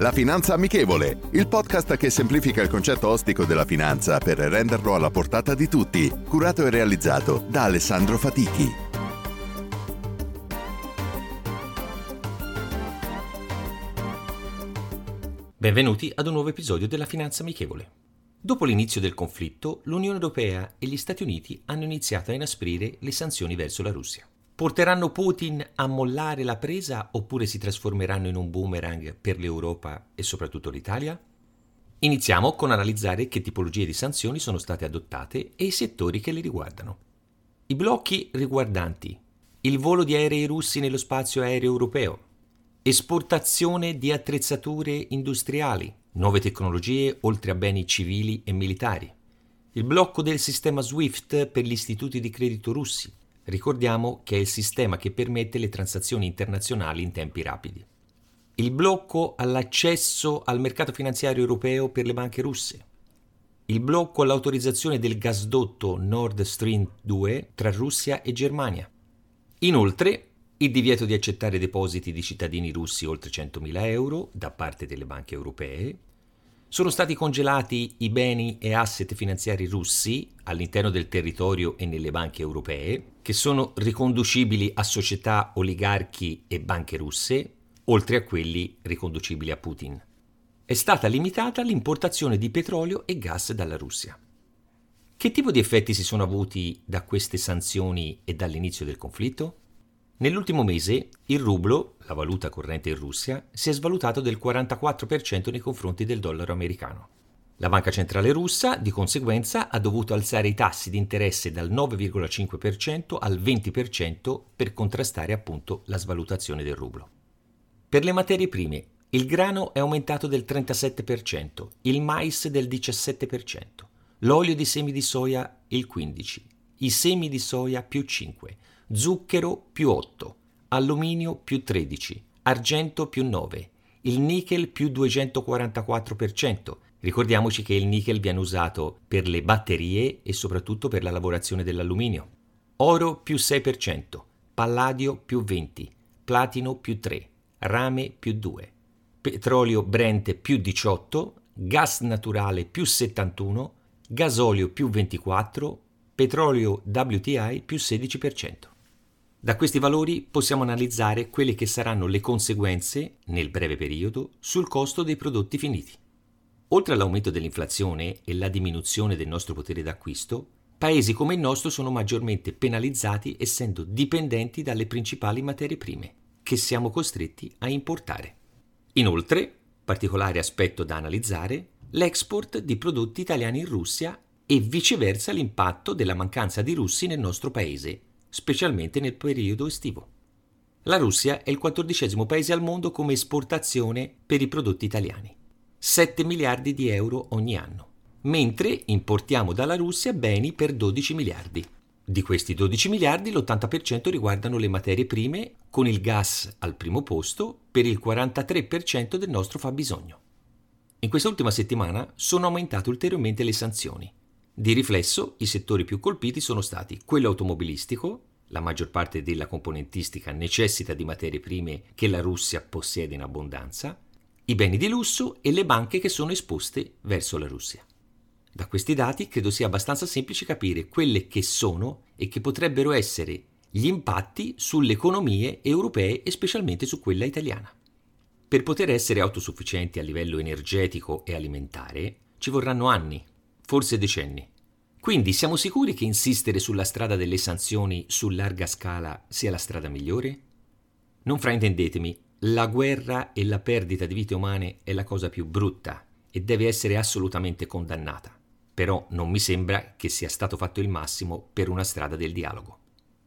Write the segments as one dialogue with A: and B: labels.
A: La Finanza Amichevole, il podcast che semplifica il concetto ostico della finanza per renderlo alla portata di tutti, curato e realizzato da Alessandro Fatichi.
B: Benvenuti ad un nuovo episodio della Finanza Amichevole. Dopo l'inizio del conflitto, l'Unione Europea e gli Stati Uniti hanno iniziato a inasprire le sanzioni verso la Russia. Porteranno Putin a mollare la presa oppure si trasformeranno in un boomerang per l'Europa e soprattutto l'Italia? Iniziamo con analizzare che tipologie di sanzioni sono state adottate e i settori che le riguardano. I blocchi riguardanti il volo di aerei russi nello spazio aereo europeo, esportazione di attrezzature industriali, nuove tecnologie oltre a beni civili e militari, il blocco del sistema SWIFT per gli istituti di credito russi, Ricordiamo che è il sistema che permette le transazioni internazionali in tempi rapidi. Il blocco all'accesso al mercato finanziario europeo per le banche russe. Il blocco all'autorizzazione del gasdotto Nord Stream 2 tra Russia e Germania. Inoltre, il divieto di accettare depositi di cittadini russi oltre 100.000 euro da parte delle banche europee sono stati congelati i beni e asset finanziari russi all'interno del territorio e nelle banche europee, che sono riconducibili a società oligarchi e banche russe, oltre a quelli riconducibili a Putin. È stata limitata l'importazione di petrolio e gas dalla Russia. Che tipo di effetti si sono avuti da queste sanzioni e dall'inizio del conflitto? Nell'ultimo mese il rublo, la valuta corrente in Russia, si è svalutato del 44% nei confronti del dollaro americano. La Banca Centrale russa, di conseguenza, ha dovuto alzare i tassi di interesse dal 9,5% al 20% per contrastare appunto la svalutazione del rublo. Per le materie prime, il grano è aumentato del 37%, il mais del 17%, l'olio di semi di soia il 15%, i semi di soia più 5%, zucchero più 8, alluminio più 13, argento più 9, il nickel più 244%. Ricordiamoci che il nickel viene usato per le batterie e soprattutto per la lavorazione dell'alluminio. Oro più 6%, palladio più 20, platino più 3, rame più 2, petrolio Brent più 18, gas naturale più 71, gasolio più 24, petrolio WTI più 16%. Da questi valori possiamo analizzare quelle che saranno le conseguenze, nel breve periodo, sul costo dei prodotti finiti. Oltre all'aumento dell'inflazione e la diminuzione del nostro potere d'acquisto, paesi come il nostro sono maggiormente penalizzati essendo dipendenti dalle principali materie prime, che siamo costretti a importare. Inoltre, particolare aspetto da analizzare, l'export di prodotti italiani in Russia e viceversa l'impatto della mancanza di russi nel nostro paese specialmente nel periodo estivo. La Russia è il quattordicesimo paese al mondo come esportazione per i prodotti italiani, 7 miliardi di euro ogni anno, mentre importiamo dalla Russia beni per 12 miliardi. Di questi 12 miliardi l'80% riguardano le materie prime, con il gas al primo posto per il 43% del nostro fabbisogno. In quest'ultima settimana sono aumentate ulteriormente le sanzioni, di riflesso, i settori più colpiti sono stati quello automobilistico, la maggior parte della componentistica necessita di materie prime che la Russia possiede in abbondanza, i beni di lusso e le banche che sono esposte verso la Russia. Da questi dati credo sia abbastanza semplice capire quelle che sono e che potrebbero essere gli impatti sulle economie europee e specialmente su quella italiana. Per poter essere autosufficienti a livello energetico e alimentare ci vorranno anni, forse decenni. Quindi siamo sicuri che insistere sulla strada delle sanzioni su larga scala sia la strada migliore? Non fraintendetemi, la guerra e la perdita di vite umane è la cosa più brutta e deve essere assolutamente condannata. Però non mi sembra che sia stato fatto il massimo per una strada del dialogo.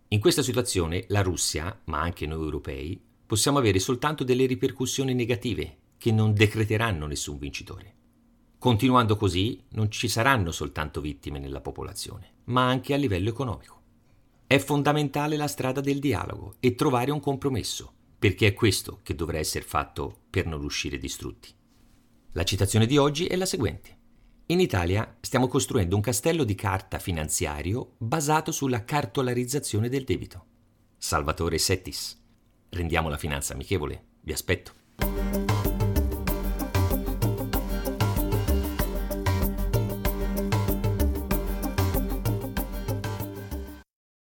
B: In questa situazione la Russia, ma anche noi europei, possiamo avere soltanto delle ripercussioni negative che non decreteranno nessun vincitore. Continuando così non ci saranno soltanto vittime nella popolazione, ma anche a livello economico. È fondamentale la strada del dialogo e trovare un compromesso, perché è questo che dovrà essere fatto per non uscire distrutti. La citazione di oggi è la seguente. In Italia stiamo costruendo un castello di carta finanziario basato sulla cartolarizzazione del debito. Salvatore Settis. Rendiamo la finanza amichevole. Vi aspetto.